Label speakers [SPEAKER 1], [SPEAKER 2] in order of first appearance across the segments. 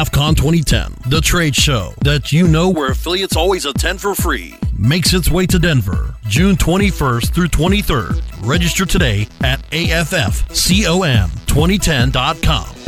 [SPEAKER 1] AFCON 2010, the trade show that you know where affiliates always attend for free, makes its way to Denver June 21st through 23rd. Register today at AFFCOM2010.com.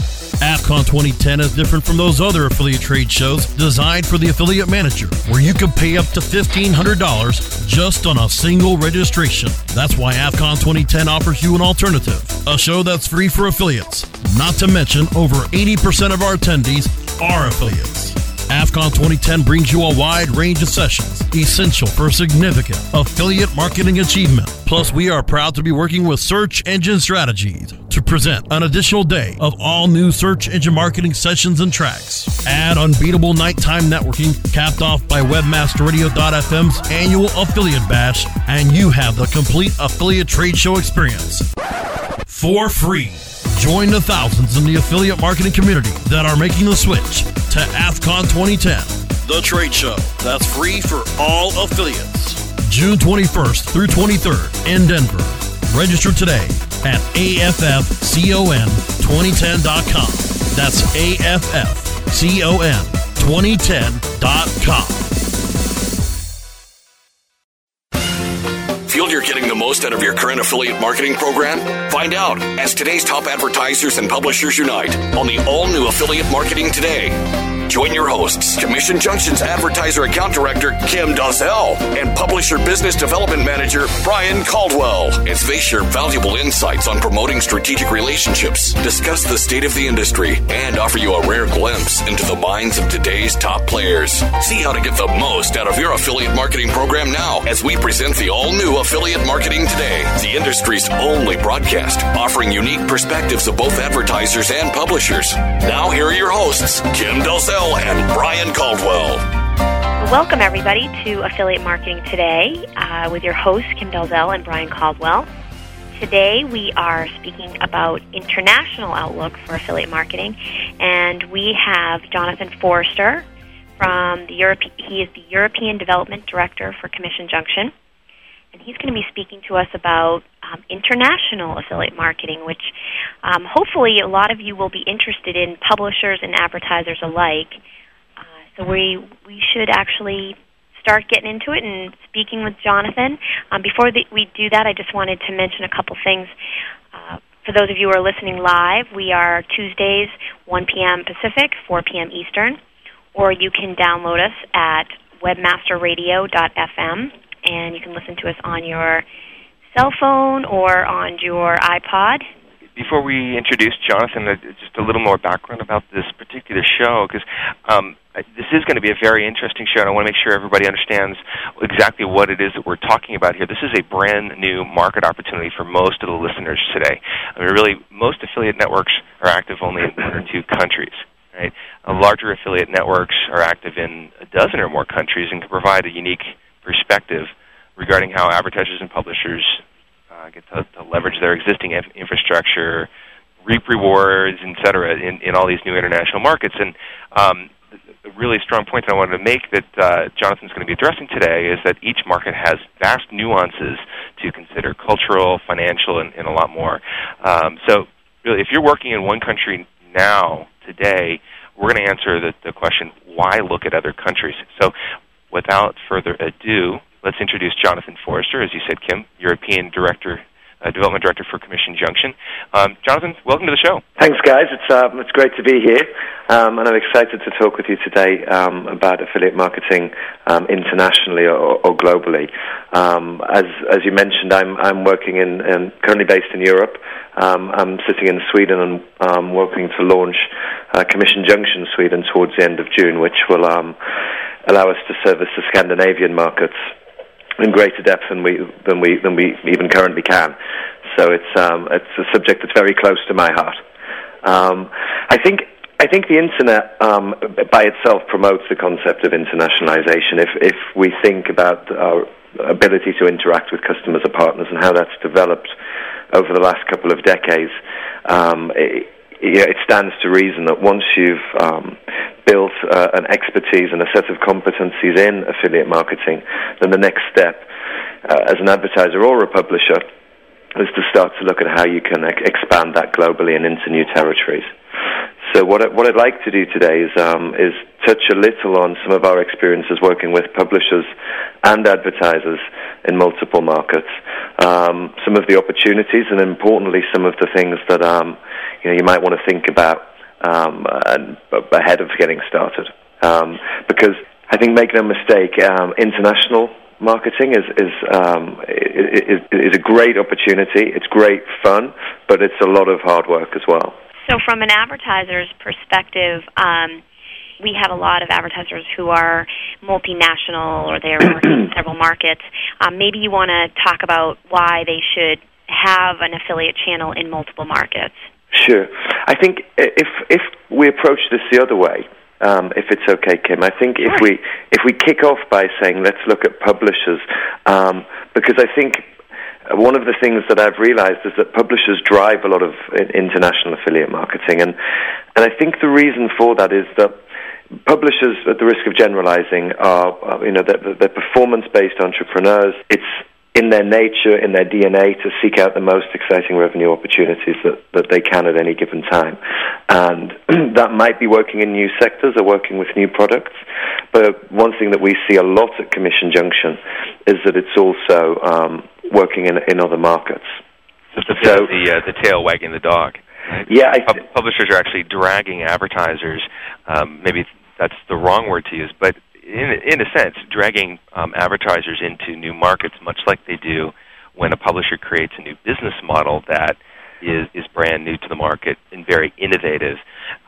[SPEAKER 1] AFCON 2010 is different from those other affiliate trade shows designed for the affiliate manager, where you can pay up to $1,500 just on a single registration. That's why AFCON 2010 offers you an alternative, a show that's free for affiliates. Not to mention, over 80% of our attendees are affiliates. AFCON 2010 brings you a wide range of sessions essential for significant affiliate marketing achievement. Plus, we are proud to be working with Search Engine Strategies to present an additional day of all new search engine marketing sessions and tracks. Add unbeatable nighttime networking capped off by WebmasterRadio.fm's annual affiliate bash, and you have the complete affiliate trade show experience for free. Join the thousands in the affiliate marketing community that are making the switch to AFCON 2010, the trade show that's free for all affiliates. June 21st through 23rd in Denver. Register today at AFFCOM2010.com. That's AFFCOM2010.com.
[SPEAKER 2] Feel you're getting the most out of your current affiliate marketing program? Find out as today's top advertisers and publishers unite on the all new Affiliate Marketing Today. Join your hosts, Commission Junction's Advertiser Account Director, Kim Dozell, and Publisher Business Development Manager, Brian Caldwell, as they share valuable insights on promoting strategic relationships, discuss the state of the industry, and offer you a rare glimpse into the minds of today's top players. See how to get the most out of your affiliate marketing program now as we present the all new Affiliate Marketing Today, the industry's only broadcast, offering unique perspectives of both advertisers and publishers. Now, here are your hosts, Kim Dozell and Brian Caldwell.
[SPEAKER 3] Welcome, everybody, to Affiliate Marketing Today uh, with your hosts, Kim Dalzell and Brian Caldwell. Today, we are speaking about international outlook for affiliate marketing, and we have Jonathan Forrester from the Europe. He is the European Development Director for Commission Junction, and he's going to be speaking to us about um, international affiliate marketing, which um, hopefully a lot of you will be interested in, publishers and advertisers alike. Uh, so we we should actually start getting into it and speaking with Jonathan. Um, before the, we do that, I just wanted to mention a couple things. Uh, for those of you who are listening live, we are Tuesdays, 1 p.m. Pacific, 4 p.m. Eastern, or you can download us at webmasterradio.fm and you can listen to us on your cell phone or on your iPod.
[SPEAKER 4] Before we introduce Jonathan, uh, just a little more background about this particular show, because um, this is going to be a very interesting show, and I want to make sure everybody understands exactly what it is that we're talking about here. This is a brand new market opportunity for most of the listeners today. I mean, really, most affiliate networks are active only in one or two countries. Right? Uh, larger affiliate networks are active in a dozen or more countries and can provide a unique perspective regarding how advertisers and publishers uh, get to, to, leverage their existing inf- infrastructure, reap rewards, et cetera, in, in all these new international markets. And um, a really strong point that I wanted to make that uh, Jonathan's going to be addressing today is that each market has vast nuances to consider cultural, financial, and, and a lot more. Um, so, really, if you're working in one country now, today, we're going to answer the, the question why look at other countries? So, without further ado, let's introduce Jonathan Forrester, as you said, Kim, European Director, uh, Development Director for Commission Junction. Um, Jonathan, welcome to the show.
[SPEAKER 5] Thanks, guys. It's uh, it's great to be here, um, and I'm excited to talk with you today um, about affiliate marketing um, internationally or, or globally. Um, as as you mentioned, I'm I'm working in, in currently based in Europe. Um, I'm sitting in Sweden and um, working to launch uh, Commission Junction Sweden towards the end of June, which will um, allow us to service the Scandinavian markets in greater depth than we than we than we even currently can. So it's um, it's a subject that's very close to my heart. Um, I think I think the internet um, by itself promotes the concept of internationalization. If if we think about our ability to interact with customers or partners and how that's developed over the last couple of decades, it, stands to reason that once you've um, built uh, an expertise and a set of competencies in affiliate marketing, then the next step uh, as an advertiser or a publisher is to start to look at how you can expand that globally and into new territories. So what I, what I'd like to do today is um, is touch a little on some of our experiences working with publishers and advertisers in multiple markets, um, some of the opportunities, and importantly, some of the things that um, you know you might want to think about um, and, ahead of getting started. Um, because I think, make no mistake, um, international marketing is is, um, is is a great opportunity. It's great fun, but it's a lot of hard work as well.
[SPEAKER 3] So, from an advertiser's perspective, um, we have a lot of advertisers who are multinational or they're working in several markets. Um, maybe you want to talk about why they should have an affiliate channel in multiple markets.
[SPEAKER 5] Sure. I think if if we approach this the other way, um, if it's okay, Kim, I think
[SPEAKER 3] sure.
[SPEAKER 5] if we if we kick off by saying let's look at publishers, um, because I think one of the things that I've realized is that publishers drive a lot of international affiliate marketing, and and I think the reason for that is that publishers, at the risk of generalizing, are you know they're, they're performance-based entrepreneurs. It's in their nature, in their DNA, to seek out the most exciting revenue opportunities that, that they can at any given time. And that might be working in new sectors or working with new products. But one thing that we see a lot at Commission Junction is that it's also um, working in, in other markets.
[SPEAKER 4] So, so the, uh, the tail wagging the dog.
[SPEAKER 5] Right? Yeah,
[SPEAKER 4] Pub- publishers are actually dragging advertisers. Um, maybe that's the wrong word to use, but in, in a sense, dragging um, advertisers into new markets, much like they do when a publisher creates a new business model that is, is brand new to the market and very innovative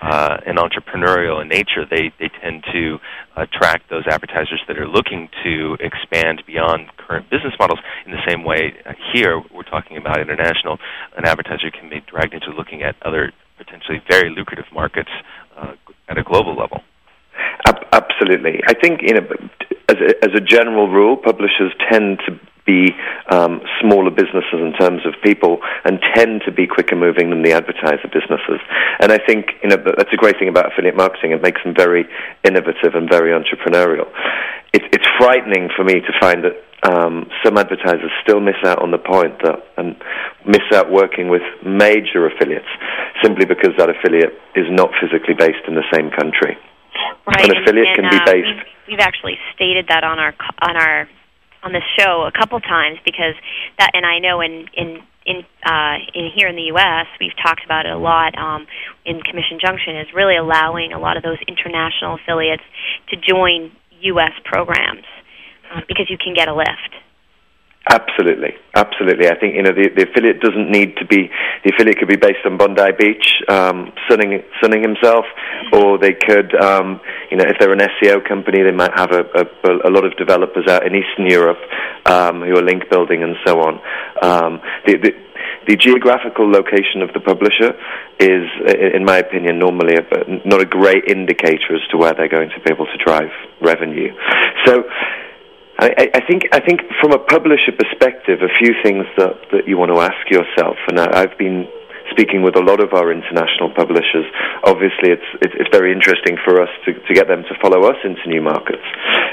[SPEAKER 4] uh, and entrepreneurial in nature, they, they tend to attract those advertisers that are looking to expand beyond current business models. In the same way, uh, here we're talking about international. An advertiser can be dragged into looking at other potentially very lucrative markets uh, at a global level.
[SPEAKER 5] Absolutely. I think, you know, as a, as a general rule, publishers tend to be um, smaller businesses in terms of people and tend to be quicker moving than the advertiser businesses. And I think you know that's a great thing about affiliate marketing. It makes them very innovative and very entrepreneurial. It, it's frightening for me to find that um, some advertisers still miss out on the point that and miss out working with major affiliates simply because that affiliate is not physically based in the same country.
[SPEAKER 3] Right.
[SPEAKER 5] An affiliate
[SPEAKER 3] and,
[SPEAKER 5] can be
[SPEAKER 3] uh,
[SPEAKER 5] based.
[SPEAKER 3] We've, we've actually stated that on our on our on this show a couple times because that, and I know in in in uh, in here in the U.S. we've talked about it a lot um, in Commission Junction is really allowing a lot of those international affiliates to join U.S. programs uh, because you can get a lift.
[SPEAKER 5] Absolutely, absolutely. I think you know the, the affiliate doesn't need to be the affiliate could be based on Bondi Beach, um, sunning sunning himself, or they could, um, you know, if they're an SEO company, they might have a, a, a lot of developers out in Eastern Europe um, who are link building and so on. Um, the, the, the geographical location of the publisher is, in my opinion, normally a, not a great indicator as to where they're going to be able to drive revenue. So I, I, think I think from a publisher perspective, a few things that, that you want to ask yourself, and I, I've been speaking with a lot of our international publishers. Obviously, it's it's, it's very interesting for us to, to get them to follow us into new markets.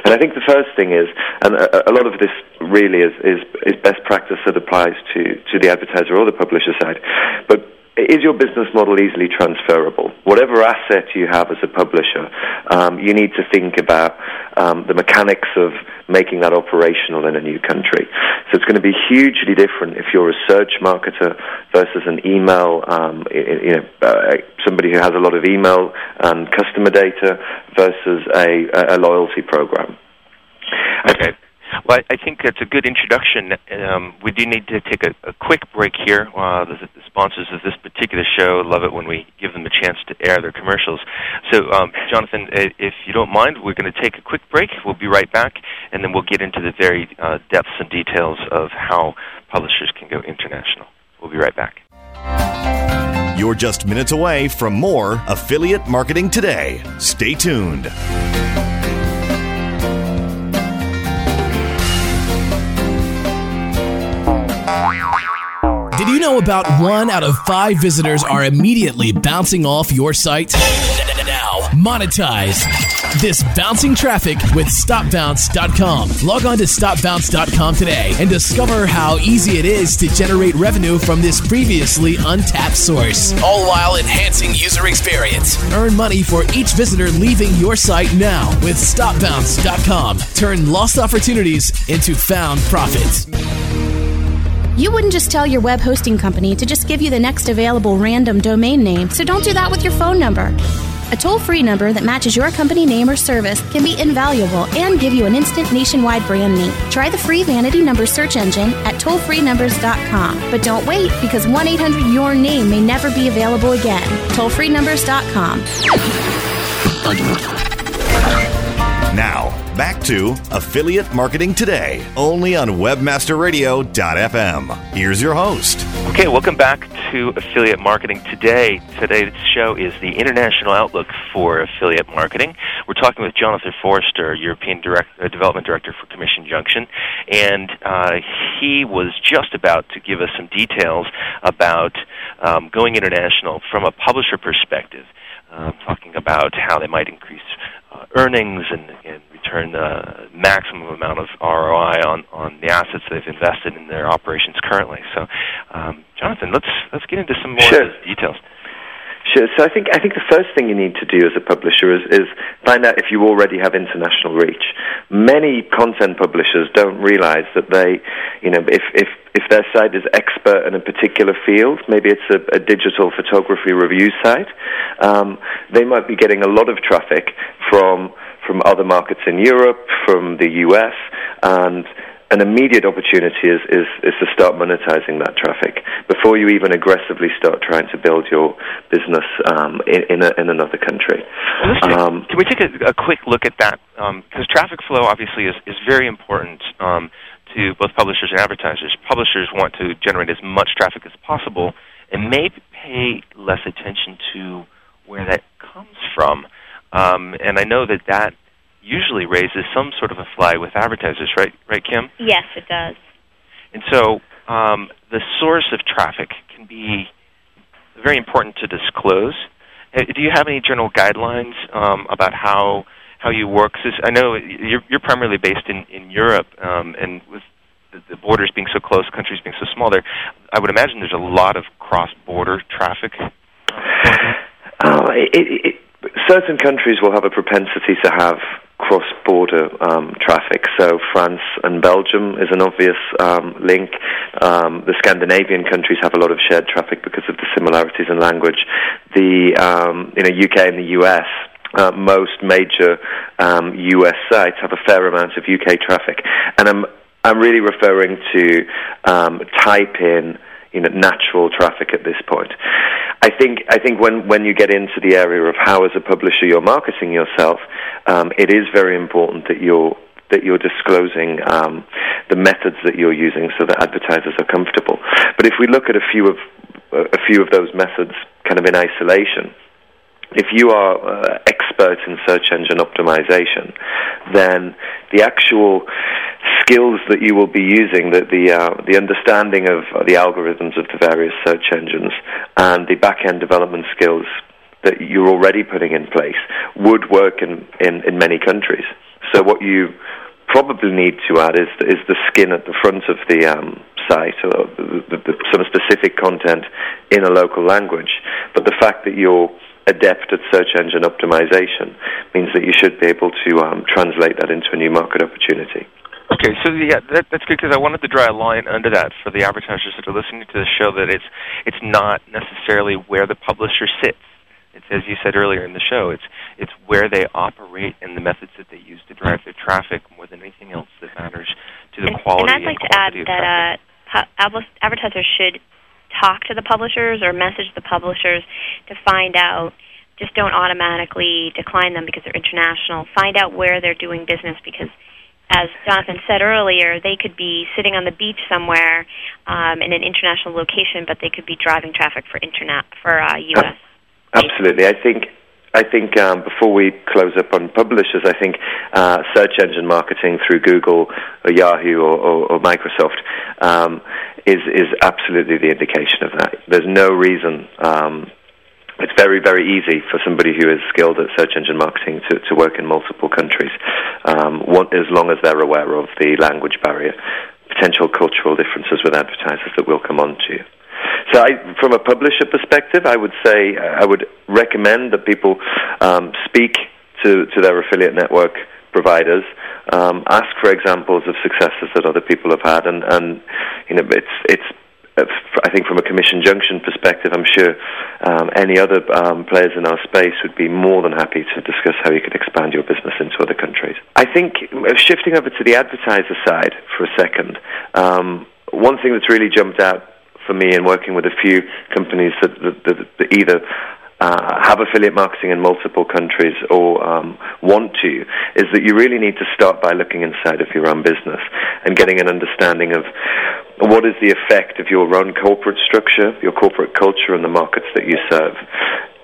[SPEAKER 5] And I think the first thing is, and a, a lot of this really is, is is best practice that applies to to the advertiser or the publisher side, but is your business model easily transferable? Whatever asset you have as a publisher, um, you need to think about um, the mechanics of making that operational in a new country. So it's going to be hugely different if you're a search marketer versus an email, um, you know, uh, somebody who has a lot of email and customer data versus a, a loyalty program.
[SPEAKER 4] Okay. Well, I think that's a good introduction. Um, we do need to take a, a quick break here. Uh, the, the, sponsors of this particular show love it when we give them a chance to air their commercials. So, um, Jonathan, if you don't mind, we're going to take a quick break. We'll be right back, and then we'll get into the very uh, depths and details of how publishers can go international. We'll be right back.
[SPEAKER 6] You're just minutes away from more Affiliate Marketing Today. Stay tuned.
[SPEAKER 7] Did you know about one out of five visitors are immediately bouncing off your site? Now, monetize this bouncing traffic with StopBounce.com. Log on to StopBounce.com today and discover how easy it is to generate revenue from this previously untapped source, all while enhancing user experience. Earn money for each visitor leaving your site now with StopBounce.com. Turn lost opportunities into found profits.
[SPEAKER 8] You wouldn't just tell your web hosting company to just give you the next available random domain name, so don't do that with your phone number. A toll free number that matches your company name or service can be invaluable and give you an instant nationwide brand name. Try the free vanity number search engine at tollfreenumbers.com. But don't wait because 1 800 Your Name may never be available again. Tollfreenumbers.com.
[SPEAKER 6] Now, back to Affiliate Marketing Today, only on WebmasterRadio.fm. Here's your host.
[SPEAKER 4] Okay, welcome back to Affiliate Marketing Today. Today's show is the international outlook for affiliate marketing. We're talking with Jonathan Forster, European Direct, uh, Development Director for Commission Junction, and uh, he was just about to give us some details about um, going international from a publisher perspective, uh, talking about how they might increase uh, earnings and, and return the maximum amount of ROI on, on the assets they've invested in their operations currently. So, um, Jonathan, let's let's get into some more
[SPEAKER 5] Sure.
[SPEAKER 4] details.
[SPEAKER 5] Sure. So I think I think the first thing you need to do as a publisher is, is find out if you already have international reach. Many content publishers don't realize that they, you know, if if if their site is expert in a particular field, maybe it's a, a digital photography review site, um, they might be getting a lot of traffic from from other markets in Europe, from the US, and an immediate opportunity is, is, is to start monetizing that traffic before you even aggressively start trying to build your business um, in, in, a, in another country.
[SPEAKER 4] Well, take,
[SPEAKER 5] Um,
[SPEAKER 4] can we take a, a quick look at that? Because traffic flow obviously is, is very important um, to both publishers and advertisers. Publishers want to generate as much traffic as possible and maybe pay less attention to where that comes from. Um, and I know that that usually raises some sort of a flag with advertisers, right? Right, Kim?
[SPEAKER 3] Yes, it does.
[SPEAKER 4] And so um, the source of traffic can be very important to disclose. Uh, Do you have any general guidelines um, about how how you work? 'Cause I know you're, you're primarily based in in Europe, um, and with the, the borders being so close, countries being so small, there, I would imagine there's a lot of cross-border traffic.
[SPEAKER 5] Uh, it, it, it, certain countries will have a propensity to have cross-border um, traffic. So France and Belgium is an obvious um, link. Um, the Scandinavian countries have a lot of shared traffic because of the similarities in language. The you know UK and the US. Uh, most major um, US sites have a fair amount of UK traffic, and I'm I'm really referring to um, type in you know natural traffic at this point. I think I think when when you get into the area of how as a publisher you're marketing yourself, um, it is very important that you're that you're disclosing um, the methods that you're using so that advertisers are comfortable. But if we look at a few of a few of those methods kind of in isolation, if you are uh, expert in search engine optimization, then the actual skills that you will be using, the the, uh, the understanding of the algorithms of the various search engines, and the back end development skills that you're already putting in place would work in, in, in many countries. So what you probably need to add is is the skin at the front of the um, site or the, the, the, some specific content in a local language. But the fact that you're adept at search engine optimization means that you should be able to um, translate that into a new market opportunity.
[SPEAKER 4] Okay, so yeah, that, that's good because I wanted to draw a line under that for the advertisers that are listening to the show that it's it's not necessarily where the publisher sits. It's as you said earlier in the show. It's it's where they operate and the methods that they use to drive their traffic more than anything else that matters to the
[SPEAKER 3] and,
[SPEAKER 4] quality.
[SPEAKER 3] And I'd like to add that uh, pu- advertisers should talk to the publishers or message the publishers to find out. Just don't automatically decline them because they're international. Find out where they're doing business because as Jonathan said earlier, they could be sitting on the beach somewhere um, in an international location, but they could be driving traffic for internet for uh, U.S.
[SPEAKER 5] Absolutely, I think. I think um, before we close up on publishers, I think uh, search engine marketing through Google or Yahoo or, or, or Microsoft um, is is absolutely the indication of that. There's no reason um, it's very, very easy for somebody who is skilled at search engine marketing to, to work in multiple countries, um, as long as they're aware of the language barrier, potential cultural differences with advertisers that we'll come on to. You. So, I, from a publisher perspective, I would say I would recommend that people um, speak to, to their affiliate network providers, um, ask for examples of successes that other people have had, and, and you know, it's it's I think from a commission junction perspective, I'm sure um, any other um, players in our space would be more than happy to discuss how you could expand your business into other countries. I think uh, shifting over to the advertiser side for a second, um, one thing that's really jumped out for me in working with a few companies that, that, that, that either uh, have affiliate marketing in multiple countries or um, want to is that you really need to start by looking inside of your own business and getting an understanding of what is the effect of your own corporate structure, your corporate culture, and the markets that you serve.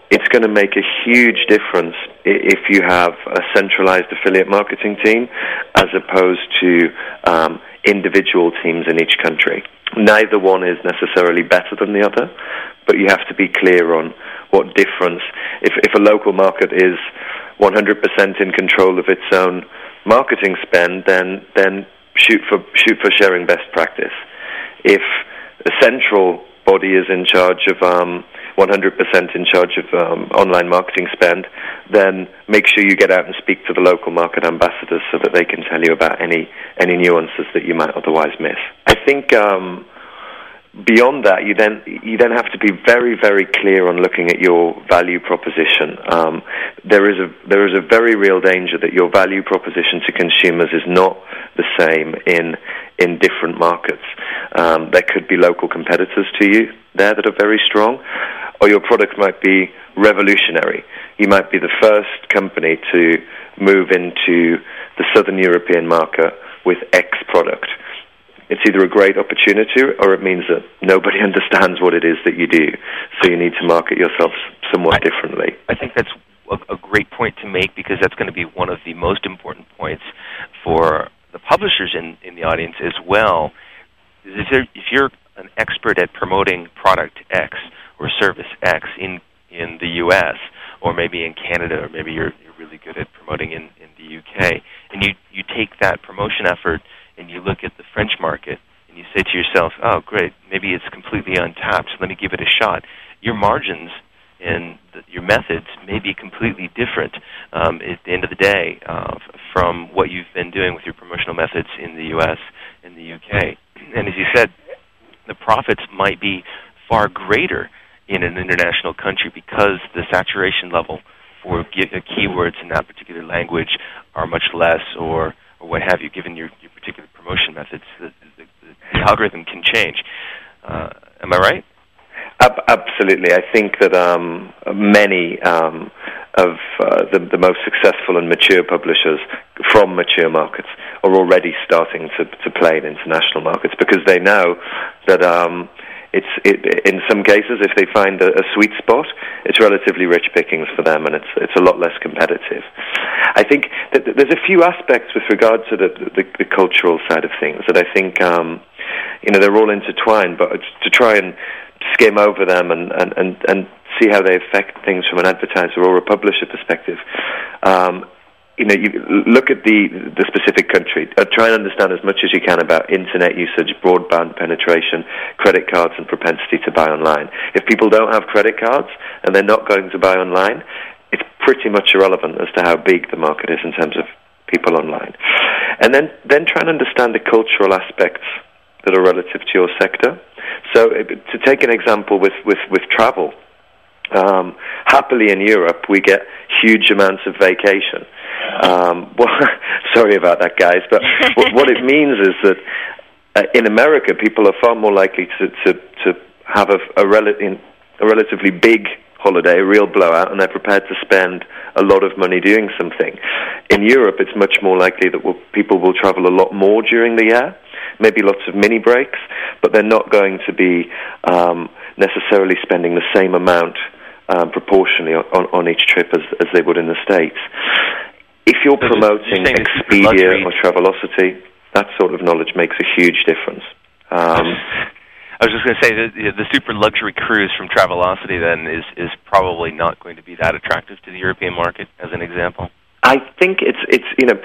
[SPEAKER 5] It's going to make a huge difference if you have a centralized affiliate marketing team as opposed to um, individual teams in each country. Neither one is necessarily better than the other, but you have to be clear on what difference. If, if a local market is 100% in control of its own marketing spend, then, then shoot, for, shoot for sharing best practice. If a central body is in charge of um, 100% in charge of um, online marketing spend, then make sure you get out and speak to the local market ambassadors so that they can tell you about any any nuances that you might otherwise miss. I think um, beyond that, you then you then have to be very very clear on looking at your value proposition. Um, there is a there is a very real danger that your value proposition to consumers is not the same in in different markets. Um, there could be local competitors to you there that are very strong, or your product might be revolutionary. You might be the first company to move into the southern European market with X product it's either a great opportunity or it means that nobody understands what it is that you do. So you need to market yourself somewhat I, differently.
[SPEAKER 4] I think that's a, a great point to make because that's going to be one of the most important points for the publishers in, in the audience as well. If, if you're an expert at promoting product X or service X in in the U.S. or maybe in Canada or maybe you're, you're really good at promoting in, in the U.K. and you you take that promotion effort and you look at the French market and you say to yourself, "Oh, great, maybe it's completely untapped. Let me give it a shot." Your margins and the, your methods may be completely different um, at the end of the day uh, from what you've been doing with your promotional methods in the U.S. and the U.K. And as you said, the profits might be far greater in an international country because the saturation level for keywords in that particular language are much less or or what have you, given your, your particular promotion methods, the, the, the algorithm can change. Uh, am I right?
[SPEAKER 5] absolutely. I think that um, many um, of uh, the, the, most successful and mature publishers from mature markets are already starting to, to play in international markets because they know that um, it's it, in some cases if they find a, a, sweet spot, it's relatively rich pickings for them, and it's it's a lot less competitive. I think that there's a few aspects with regard to the the, the cultural side of things that I think um, you know they're all intertwined, but to try and skim over them and and and, and see how they affect things from an advertiser or a publisher perspective. Um, you know, you look at the the specific country. Uh, try and understand as much as you can about internet usage, broadband penetration, credit cards, and propensity to buy online. If people don't have credit cards and they're not going to buy online, it's pretty much irrelevant as to how big the market is in terms of people online. And then then try and understand the cultural aspects that are relative to your sector. So, uh, to take an example with with with travel. Um, happily in Europe, we get huge amounts of vacation. Um, well, sorry about that, guys, but what it means is that uh, in America, people are far more likely to to, to have a, a, rel- a relatively big holiday, a real blowout, and they're prepared to spend a lot of money doing something. In Europe, it's much more likely that we'll, people will travel a lot more during the year, maybe lots of mini breaks, but they're not going to be um, necessarily spending the same amount um, proportionally on, on each trip as, as they would in the States. If you're so promoting you're Expedia or Travelocity, that sort of knowledge makes a huge difference. Um,
[SPEAKER 4] I was just going to say that the super luxury cruise from Travelocity then is is probably not going to be that attractive to the European market, as an example.
[SPEAKER 5] I think it's it's you know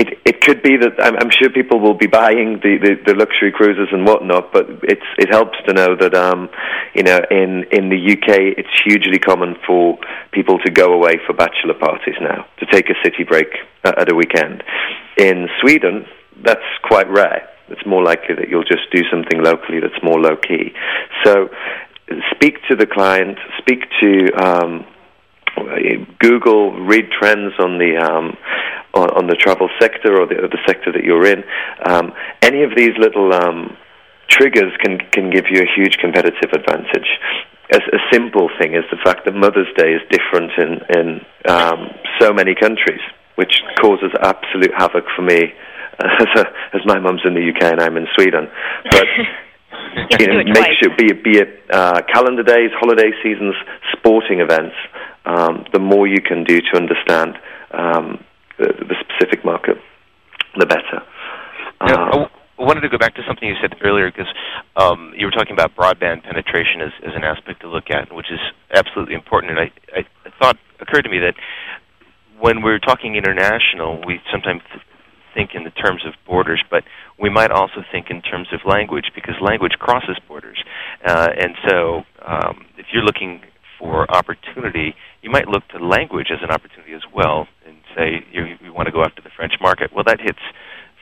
[SPEAKER 5] it it could be that I'm, I'm sure people will be buying the, the, the luxury cruises and whatnot, but it's it helps to know that um, you know in in the UK it's hugely common for people to go away for bachelor parties now to take a city break at a weekend. In Sweden, that's quite rare. It's more likely that you'll just do something locally that's more low key. So speak to the client, speak to um, Google, read trends on the um, on, on, the travel sector or the, or the, sector that you're in. Um, any of these little um, triggers can can give you a huge competitive advantage. As a simple thing is the fact that Mother's Day is different in in um, so many countries, which causes absolute havoc for me as, a, as my mum's in the UK and I'm in Sweden, but.
[SPEAKER 3] you know,
[SPEAKER 5] make sure be it, be it uh, calendar days, holiday seasons, sporting events um, the more you can do to understand um, the, the, specific market, the better.
[SPEAKER 4] Now, I wanted to go back to something you said earlier because um, you were talking about broadband penetration as, as, an aspect to look at, which is absolutely important. And I, I, I thought occurred to me that when we're talking international, we sometimes think in the terms of borders, but we might also think in terms of language because language crosses borders. Uh, and so, um, if you're looking for opportunity, you might look to language as an opportunity as well and say you, you want to go after the French market. Well, that hits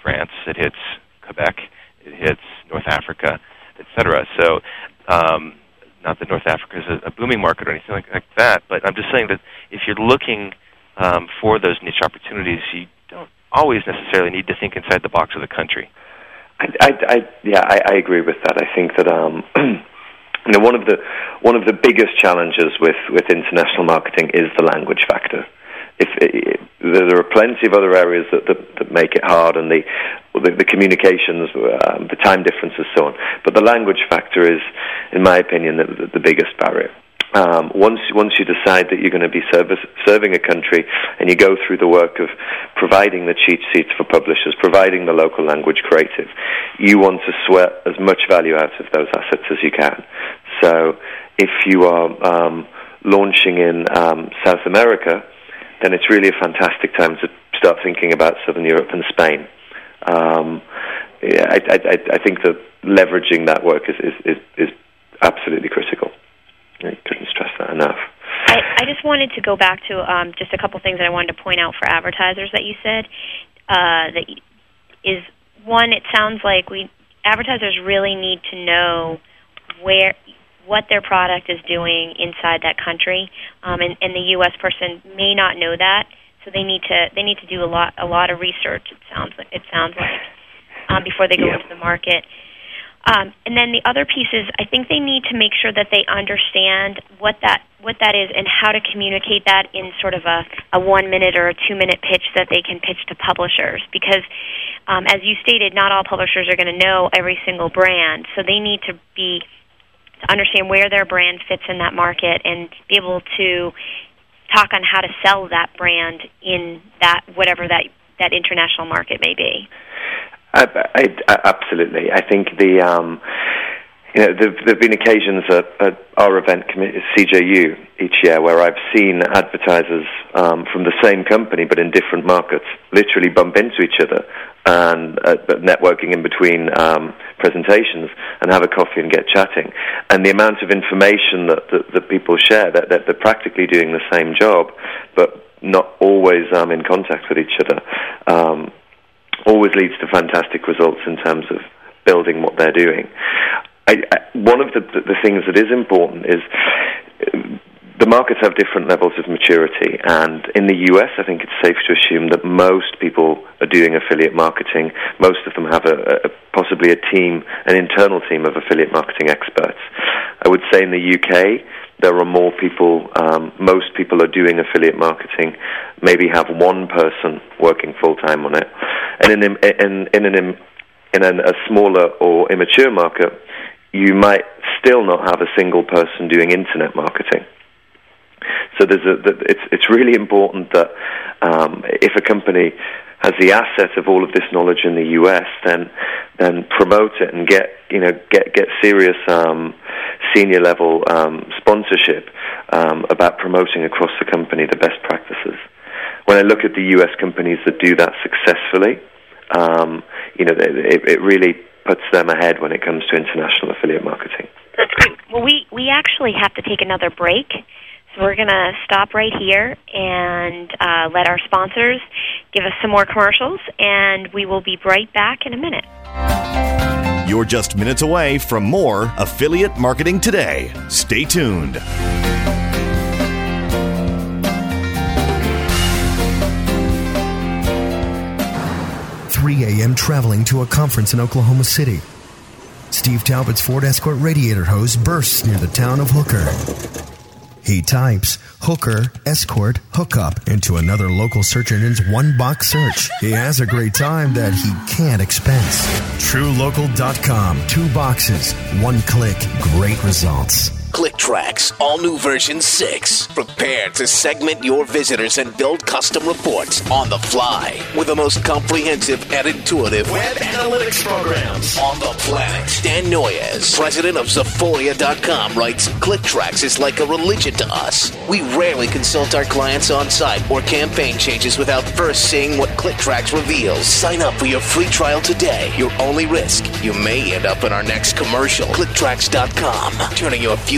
[SPEAKER 4] France, it hits Quebec, it hits North Africa, etc. So, um, not that North Africa is a, a booming market or anything like, like that, but I'm just saying that if you're looking um, for those niche opportunities, you don't always necessarily need to think inside the box of the country.
[SPEAKER 5] I, I, I yeah, I, I agree with that. I think that um, you know, one of the one of the biggest challenges with, with international marketing is the language factor. If there are plenty of other areas that, that, that make it hard, and the the, the communications, um, the time differences, so on. But the language factor is, in my opinion, the, the, the biggest barrier. Um, once once you decide that you're going to be service, serving a country and you go through the work of providing the cheat sheets for publishers, providing the local language creative, you want to sweat as much value out of those assets as you can. So if you are um, launching in um, South America, then it's really a fantastic time to start thinking about Southern Europe and Spain. Um, yeah, I, I, I, think that leveraging that work is, is, is, is absolutely critical. I couldn't stress that enough.
[SPEAKER 3] I, I just wanted to go back to um, just a couple things that I wanted to point out for advertisers that you said. Uh, that is one. It sounds like we advertisers really need to know where what their product is doing inside that country, um, and, and the U.S. person may not know that, so they need to they need to do a lot a lot of research. It sounds like it sounds like um, before they go
[SPEAKER 5] yeah.
[SPEAKER 3] into the market. Um, and then the other piece is I think they need to make sure that they understand what that what that is and how to communicate that in sort of a, a one minute or a two minute pitch that they can pitch to publishers because um, as you stated not all publishers are going to know every single brand so they need to be understand where their brand fits in that market and be able to talk on how to sell that brand in that whatever that that international market may be.
[SPEAKER 5] I, I, absolutely. I think the um, you know there have been occasions at, at our event CJU each year where I've seen advertisers um, from the same company but in different markets literally bump into each other and uh, networking in between um, presentations and have a coffee and get chatting. And the amount of information that, that, that people share, that, that, they're practically doing the same job, but not always um, in contact with each other, um, always leads to fantastic results in terms of building what they're doing. I, I, one of the, the, things that is important is the markets have different levels of maturity, and in the US, I think it's safe to assume that most people are doing affiliate marketing. Most of them have a, a, possibly a team, an internal team of affiliate marketing experts. I would say in the UK, there are more people. Um, most people are doing affiliate marketing. Maybe have one person working full time on it, and in in in, an, in an, a smaller or immature market, you might still not have a single person doing internet marketing. So there's a, it's, it's really important that um, if a company has the asset of all of this knowledge in the US, then then promote it and get you know get get serious um, senior level um, sponsorship um, about promoting across the company the best practices. When I look at the U.S. companies that do that successfully, um, you know, it, it really puts them ahead when it comes to international affiliate marketing.
[SPEAKER 3] That's great. Well, we we actually have to take another break. So we're going to stop right here and uh, let our sponsors give us some more commercials, and we will be right back in a minute.
[SPEAKER 6] You're just minutes away from more affiliate marketing today. Stay tuned.
[SPEAKER 9] 3 a.m. traveling to a conference in Oklahoma City. Steve Talbot's Ford Escort radiator hose bursts near the town of Hooker. He types hooker, escort, hookup into another local search engine's one box search. He has a great time that he can't expense. TrueLocal.com. Two boxes, one click, great results.
[SPEAKER 10] ClickTracks, all new version 6. Prepare to segment your visitors and build custom reports on the fly with the most comprehensive and intuitive
[SPEAKER 11] web analytics programs
[SPEAKER 10] on the planet. Dan Noyes, president of Sephoria.com, writes ClickTracks is like a religion to us. We rarely consult our clients on site or campaign changes without first seeing what ClickTracks reveals. Sign up for your free trial today. Your only risk, you may end up in our next commercial. ClickTracks.com, turning your future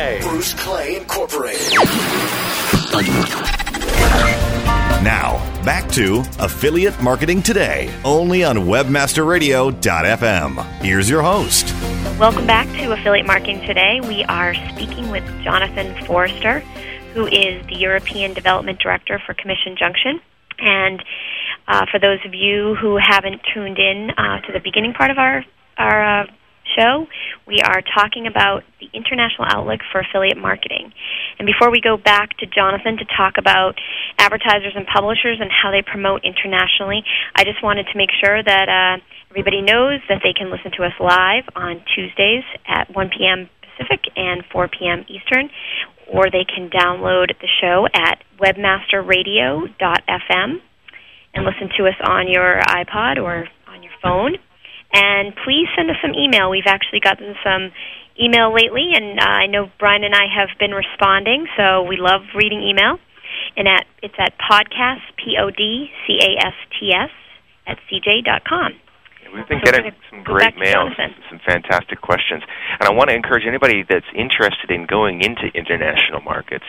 [SPEAKER 11] Bruce Clay Incorporated.
[SPEAKER 6] Now, back to Affiliate Marketing Today, only on WebmasterRadio.fm. Here's your host.
[SPEAKER 3] Welcome back to Affiliate Marketing Today. We are speaking with Jonathan Forrester, who is the European Development Director for Commission Junction. And uh, for those of you who haven't tuned in uh, to the beginning part of our our uh, show, we are talking about the international outlook for affiliate marketing. And before we go back to Jonathan to talk about advertisers and publishers and how they promote internationally, I just wanted to make sure that uh, everybody knows that they can listen to us live on Tuesdays at 1 p.m. Pacific and 4 p.m. Eastern, or they can download the show at webmasterradio.fm and listen to us on your iPod or on your phone. And please send us some email. We've actually gotten some email lately, and uh, I know Brian and I have been responding, so we love reading email. And at it's at podcast p o d c a s t s at cj dot com.
[SPEAKER 4] We've been so getting some great mail, some fantastic questions, and I want to encourage anybody that's interested in going into international markets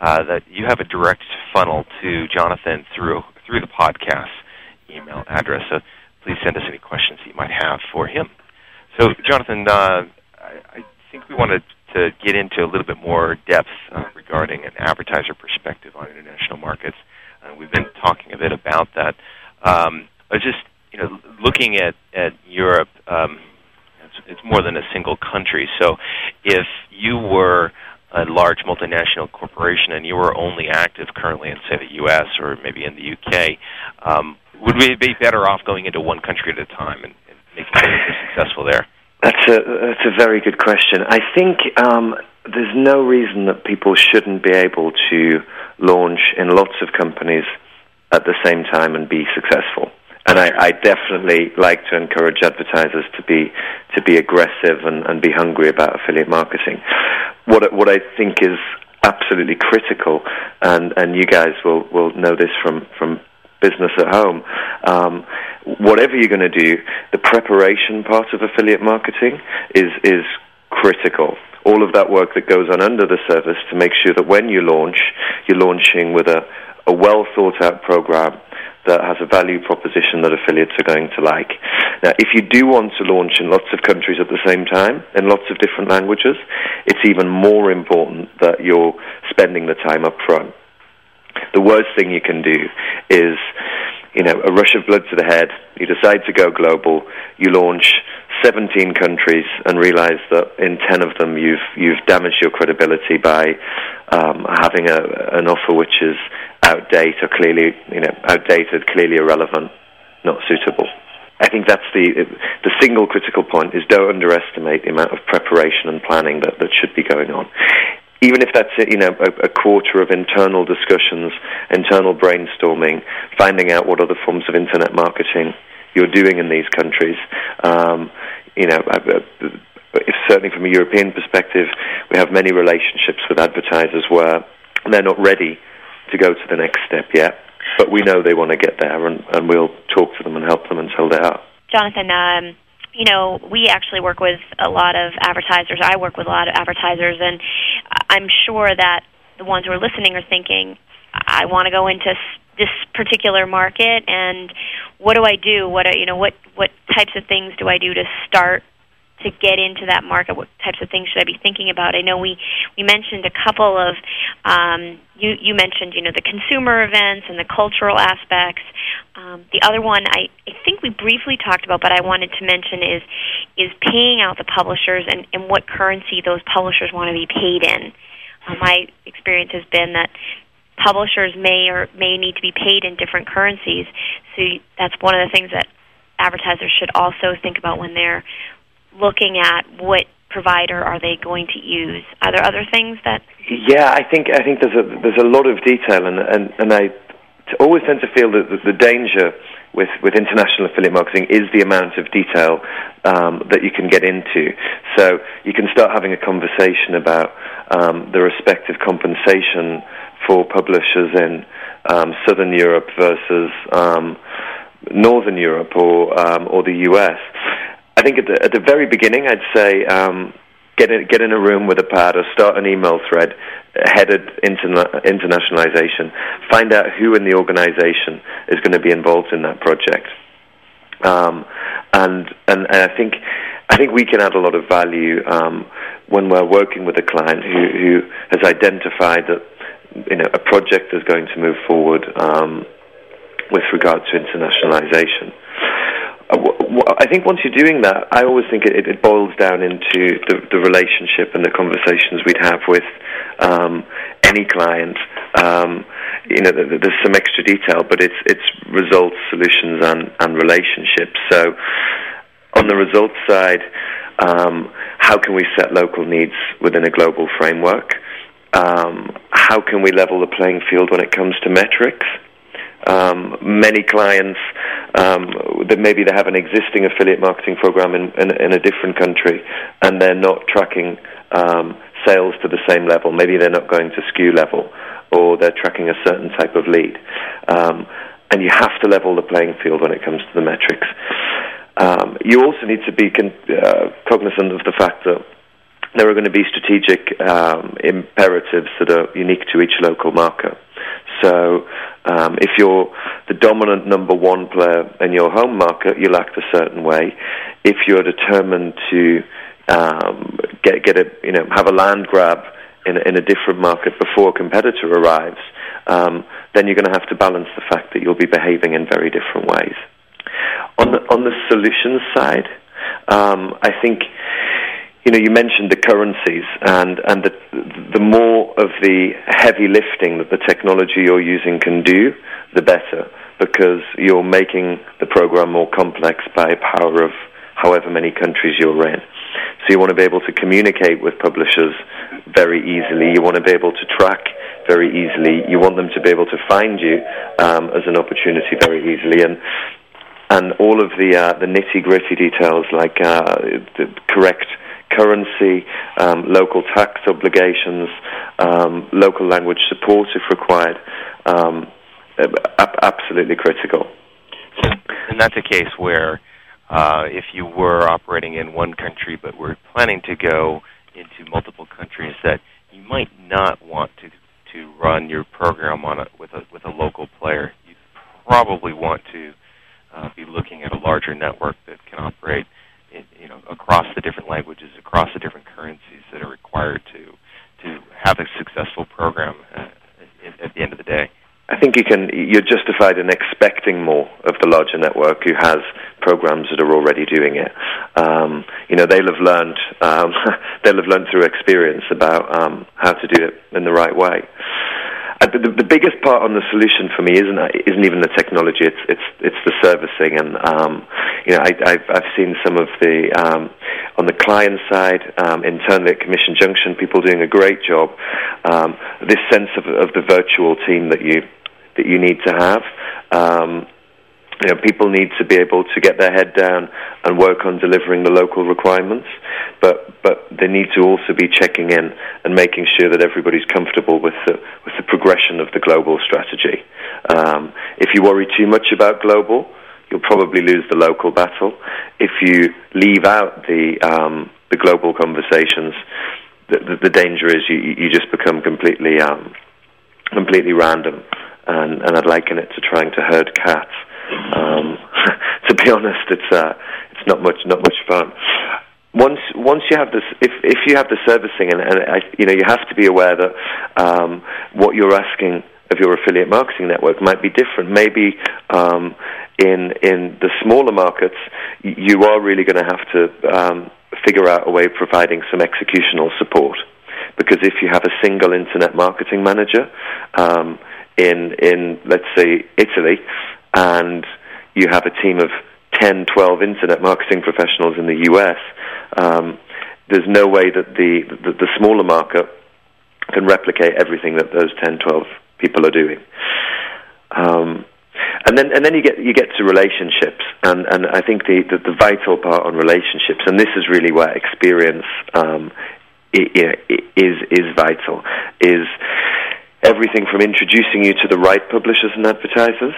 [SPEAKER 4] uh, that you have a direct funnel to Jonathan through through the podcast email address. So please send us any questions that you might have for him. So, Jonathan, uh, I, I think we wanted to get into a little bit more depth uh, regarding an advertiser perspective on international markets. Uh, we've been talking a bit about that. Um, I was just, you know, looking at at Europe. Um, it's, it's more than a single country. So, if you were a large multinational corporation and you were only active currently in, say, the U.S. or maybe in the UK, um, would we be better off going into one country at a time and, and making sure successful there?
[SPEAKER 5] That's a that's a very good question. I think um, there's no reason that people shouldn't be able to launch in lots of companies at the same time and be successful. And I, I definitely like to encourage advertisers to be to be aggressive and, and be hungry about affiliate marketing. What what I think is absolutely critical, and, and you guys will, will know this from, from business at home. Um, whatever you're going to do, the preparation part of affiliate marketing is is critical. All of that work that goes on under the surface to make sure that when you launch, you're launching with a, a well thought out program that has a value proposition that affiliates are going to like. Now, if you do want to launch in lots of countries at the same time, in lots of different languages, it's even more important that you're spending the time up front the worst thing you can do is you know, a rush of blood to the head. You decide to go global. You launch 17 countries and realize that in 10 of them you've you've damaged your credibility by um, having a, an offer which is outdated or clearly, you know, outdated, clearly irrelevant, not suitable. I think that's the the single critical point is don't underestimate the amount of preparation and planning that, that should be going on. Even if that's you know a, a quarter of internal discussions, internal brainstorming, finding out what other forms of internet marketing you're doing in these countries. Um, you know, if certainly from a European perspective, we have many relationships with advertisers where they're not ready to go to the next step yet but we know they want to get there, and, and we'll talk to them and help them until they are. Out.
[SPEAKER 3] Jonathan, um, you know, we actually work with a lot of advertisers. I work with a lot of advertisers, and I'm sure that the ones who are listening are thinking, I want to go into this particular market, and what do I do? What you know, what what types of things do I do to start to get into that market? What types of things should I be thinking about? I know we we mentioned a couple of um, you you mentioned you know the consumer events and the cultural aspects. Um, the other one I, I think we briefly talked about, but I wanted to mention is is paying out the publishers and, and what currency those publishers want to be paid in. Uh, my experience has been that publishers may or may need to be paid in different currencies. So that's one of the things that advertisers should also think about when they're looking at what provider are they going to use? Are there other things that?
[SPEAKER 5] Yeah, I think I think there's a there's a lot of detail, and and, and I always tend to feel that the, the danger with, with international affiliate marketing is the amount of detail um, that you can get into. So you can start having a conversation about um, the respective compensation for publishers in um, Southern Europe versus um, Northern Europe or um, or the US. I think at the, at the very beginning, I'd say um, get in, get in a room with a pad or start an email thread headed interna- internationalization. Find out who in the organization is going to be involved in that project. Um, and, and, and I think I think we can add a lot of value um, when we're working with a client who, who has identified that you know a project is going to move forward um, with regard to internationalization. Uh, I think once you're doing that, I always think it, it boils down into the, the, relationship and the conversations we'd have with um, any client. Um, you know, there's some extra detail, but it's it's results, solutions, and, and relationships. So, on the results side, um, how can we set local needs within a global framework? Um, how can we level the playing field when it comes to metrics? Um, many clients um, that maybe they have an existing affiliate marketing program in, in, in a different country and they're not tracking um, sales to the same level. Maybe they're not going to SKU level or they're tracking a certain type of lead. Um, and you have to level the playing field when it comes to the metrics. Um, you also need to be con- uh, cognizant of the fact that there are going to be strategic um, imperatives that are unique to each local market. So um, if you're the dominant number one player in your home market, you'll act a certain way. If you're determined to um, get get a you know have a land grab in a, in a different market before a competitor arrives, um, then you're going to have to balance the fact that you'll be behaving in very different ways. On the on the solutions side, um, I think you know, you mentioned the currencies, and and the the more of the heavy lifting that the technology you're using can do, the better, because you're making the program more complex by power of however many countries you're in. So you want to be able to communicate with publishers very easily. You want to be able to track very easily. You want them to be able to find you um, as an opportunity very easily, and and all of the uh, the nitty gritty details like uh, the correct currency, um, local tax obligations, um, local language support if required. Um, absolutely critical.
[SPEAKER 4] And that's a case where uh, if you were operating in one country but were planning to go into multiple countries, that you might not want to to run your program on a, with a with a local player. You probably want to uh, be looking at a larger network that can operate you know, across the different languages, across the different currencies that are required to to have a successful program uh, at the end of the day.
[SPEAKER 5] I think you can you're justified in expecting more of the larger network who has programs that are already doing it. Um, you know, they'll have learned um, they'll have learned through experience about um, how to do it in the right way. The, the, biggest part on the solution for me isn't isn't even the technology. It's it's it's the servicing, and um, you know I, have I've seen some of the um, on the client side um, internally at Commission Junction, people doing a great job. Um, this sense of, of the virtual team that you that you need to have. You know, people need to be able to get their head down and work on delivering the local requirements, but but they need to also be checking in and making sure that everybody's comfortable with the with the progression of the global strategy. Um, if you worry too much about global, you'll probably lose the local battle. If you leave out the um, the global conversations, the, the, the, danger is you you just become completely um, completely random, and, and I'd liken it to trying to herd cats. Um, to be honest, it's uh, it's not much not much fun. Once once you have this, if if you have the servicing, and, and I, you know you have to be aware that um, what you're asking of your affiliate marketing network might be different. Maybe um, in in the smaller markets, you are really going to have to um, figure out a way of providing some executional support. Because if you have a single internet marketing manager um, in in let's say Italy, and you have a team of 10, 12 internet marketing professionals in the US, um, there's no way that the, the, the smaller market can replicate everything that those 10, 12 people are doing. Um, and then, and then you get you get to relationships, and, and I think the, the, the vital part on relationships, and this is really where experience um, is is vital, is everything from introducing you to the right publishers and advertisers,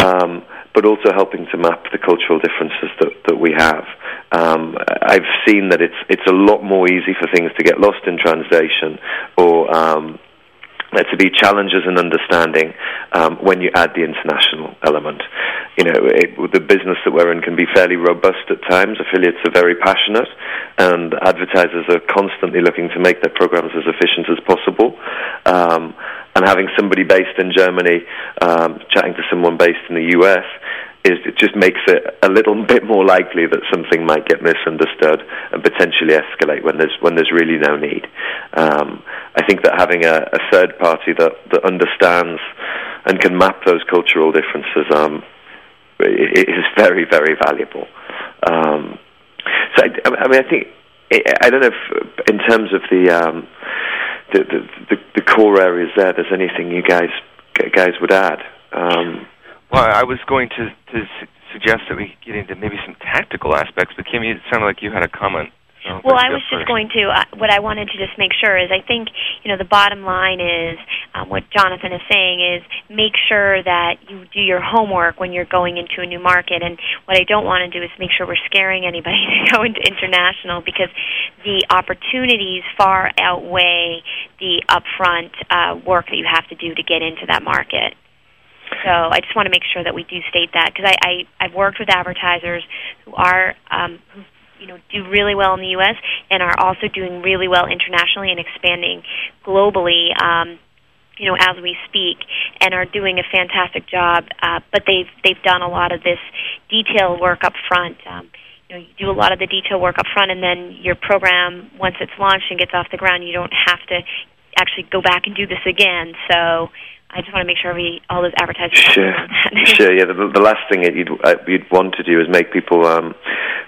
[SPEAKER 5] um, but also helping to map the cultural differences that, that we have. Um, I've seen that it's it's a lot more easy for things to get lost in translation or um, there to be challenges in understanding um, when you add the international element. You know, it, the business that we're in can be fairly robust at times. Affiliates are very passionate, and advertisers are constantly looking to make their programs as efficient as possible. Um, and having somebody based in Germany um, chatting to someone based in the US is it just makes it a little bit more likely that something might get misunderstood and potentially escalate when there's when there's really no need. Um, I think that having a, a, third party that, that understands and can map those cultural differences um, is very very valuable. Um, so I, I, mean I think I don't know if in terms of the um, the, the, the, core areas there, there's anything you guys guys would add. Um,
[SPEAKER 4] well, I was going to to su- suggest that we get into maybe some tactical aspects, but Kim, it sounded like you had a comment.
[SPEAKER 3] Well, I was just going to. Uh, what I wanted to just make sure is, I think you know the bottom line is um, what Jonathan is saying is make sure that you do your homework when you're going into a new market. And what I don't want to do is make sure we're scaring anybody to go into international because the opportunities far outweigh the upfront uh, work that you have to do to get into that market. So I just want to make sure that we do state that because I, I I've worked with advertisers who are um, who you know do really well in the U.S. and are also doing really well internationally and expanding globally. Um, you know, as we speak, and are doing a fantastic job. Uh, but they've they've done a lot of this detail work up front. Um, you know, you do a lot of the detail work up front, and then your program, once it's launched and gets off the ground, you don't have to actually go back and do this again. So I just want to make sure we all those advertisers.
[SPEAKER 5] Sure, sure. Yeah, the, the last thing you'd uh, you'd want to do is make people um,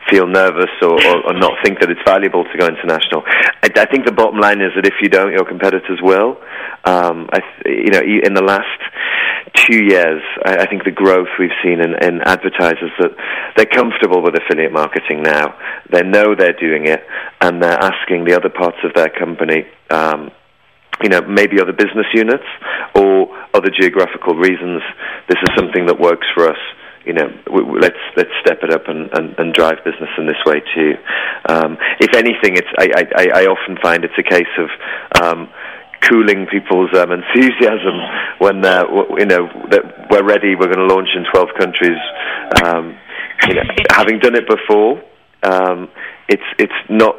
[SPEAKER 5] feel nervous or, or, or, not think that it's valuable to go international. I, I, think the bottom line is that if you don't, your competitors will. Um, I, you know, in the last two years, I, I think the growth we've seen in, in advertisers that they're comfortable with affiliate marketing now. They know they're doing it, and they're asking the other parts of their company. Um, you know, maybe other business units or other geographical reasons. This is something that works for us. You know, let's let's step it up and, and, and drive business in this way too. Um, if anything, it's I, I, I often find it's a case of um, cooling people's um, enthusiasm when uh, you know that we're ready. We're going to launch in 12 countries. Um, you know, having done it before, um, it's it's not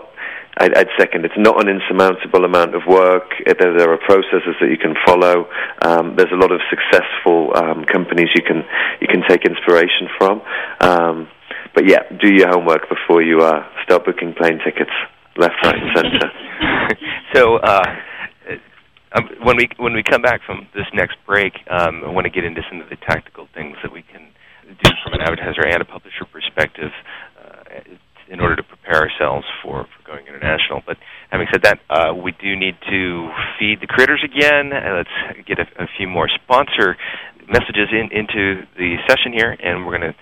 [SPEAKER 5] I'd, I'd, second. It's not an insurmountable amount of work. There, there, are processes that you can follow. Um, there's a lot of successful um, companies you can you can take inspiration from. Um, but yeah, do your homework before you uh, start booking plane tickets left, right, and center.
[SPEAKER 4] so. Uh, um, when we when we come back from this next break, um, I want to get into some of the tactical things that we can do from an advertiser and a publisher perspective uh, in order to prepare ourselves for, for going international. But having said that, uh, we do need to feed the critters again. Uh, let's get a, a few more sponsor messages in, into the session here, and we're going to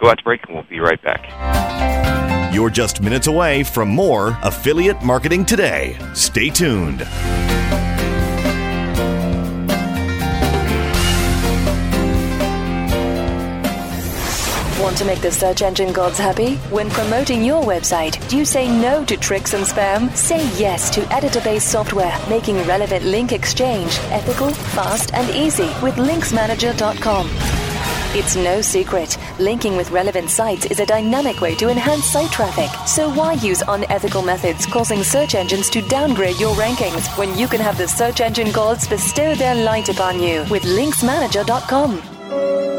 [SPEAKER 4] go out to break, and we'll be right back.
[SPEAKER 6] You're just minutes away from more affiliate marketing today. Stay tuned.
[SPEAKER 12] Want to make the search engine gods happy? When promoting your website, do you say no to tricks and spam? Say yes to editor based software, making relevant link exchange ethical, fast, and easy with linksmanager.com. It's no secret. Linking with relevant sites is a dynamic way to enhance site traffic. So why use unethical methods causing search engines to downgrade your rankings when you can have the search engine gods bestow their light upon you with linksmanager.com?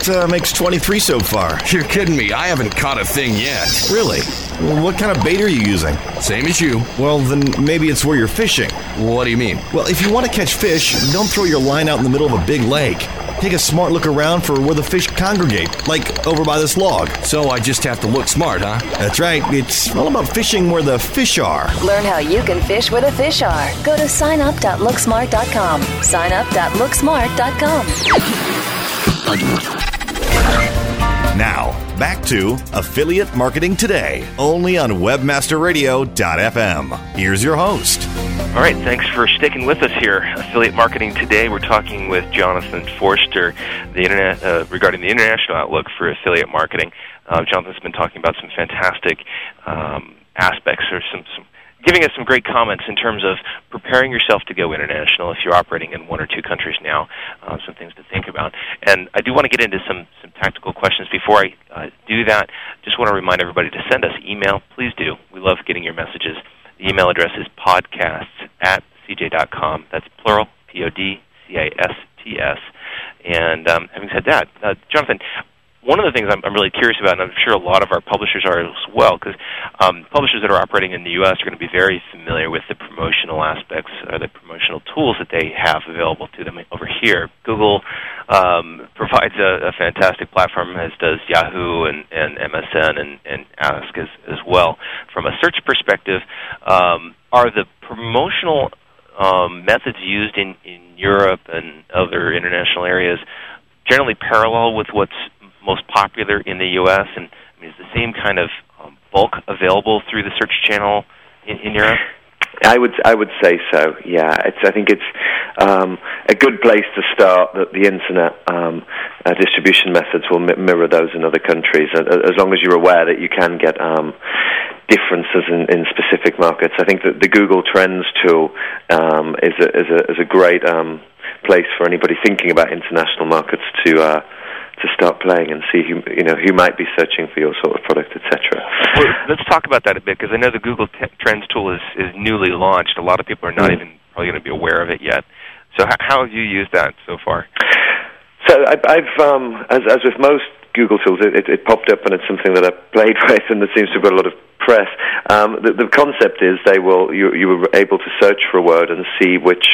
[SPEAKER 13] That uh, makes 23 so far.
[SPEAKER 14] You're kidding me. I haven't caught a thing yet.
[SPEAKER 13] Really? Well, what kind of bait are you using?
[SPEAKER 14] Same as you.
[SPEAKER 13] Well, then maybe it's where you're fishing.
[SPEAKER 14] What do you mean?
[SPEAKER 13] Well, if you want to catch fish, don't throw your line out in the middle of a big lake. Take a smart look around for where the fish congregate, like over by this log.
[SPEAKER 14] So I just have to look smart, huh?
[SPEAKER 13] That's right. It's all about fishing where the fish are.
[SPEAKER 12] Learn how you can fish where the fish are. Go to signup.looksmart.com. Signup.looksmart.com.
[SPEAKER 6] Now, back to Affiliate Marketing Today, only on WebmasterRadio.fm. Here's your host.
[SPEAKER 4] All right, thanks for sticking with us here. Affiliate Marketing Today, we're talking with Jonathan Forster the internet, uh, regarding the international outlook for affiliate marketing. Uh, Jonathan's been talking about some fantastic um, aspects or some, some giving us some great comments in terms of preparing yourself to go international if you're operating in one or two countries now. Uh, some things to think about. And I do want to get into some, some tactical questions. Before I uh, do that, just want to remind everybody to send us email. Please do. We love getting your messages. The email address is podcasts at cj.com. That's plural, P O D C A S T S. And um, having said that, uh, Jonathan, one of the things I'm, I'm really curious about, and I'm sure a lot of our publishers are as well, because um, publishers that are operating in the U.S. are going to be very familiar with the promotional aspects or the promotional tools that they have available to them over here. Google um, provides a, a fantastic platform, as does Yahoo and, and MSN and, and Ask as, as well. From a search perspective, um, are the promotional um, methods used in, in Europe and other international areas generally parallel with what's most popular in the U.S. And I mean, is the same kind of um, bulk available through the search channel in, in Europe?
[SPEAKER 5] I would I would say so. Yeah, it's I think it's um, a good place to start. That the internet um, uh, distribution methods will mi- mirror those in other countries, as long as you're aware that you can get um, differences in, in specific markets. I think that the Google Trends tool um, is a is a is a great um, place for anybody thinking about international markets to. Uh, to start playing and see who you know who might be searching for your sort of product, etc.
[SPEAKER 4] Well, let's talk about that a bit because I know the Google T- Trends tool is is newly launched. A lot of people are not mm. even probably going to be aware of it yet. So h- how have you used that so far?
[SPEAKER 5] So I, I've um, as as with most Google tools, it, it, it, popped up and it's something that I played with and that seems to have got a lot of press. Um, the, the, concept is they will you you were able to search for a word and see which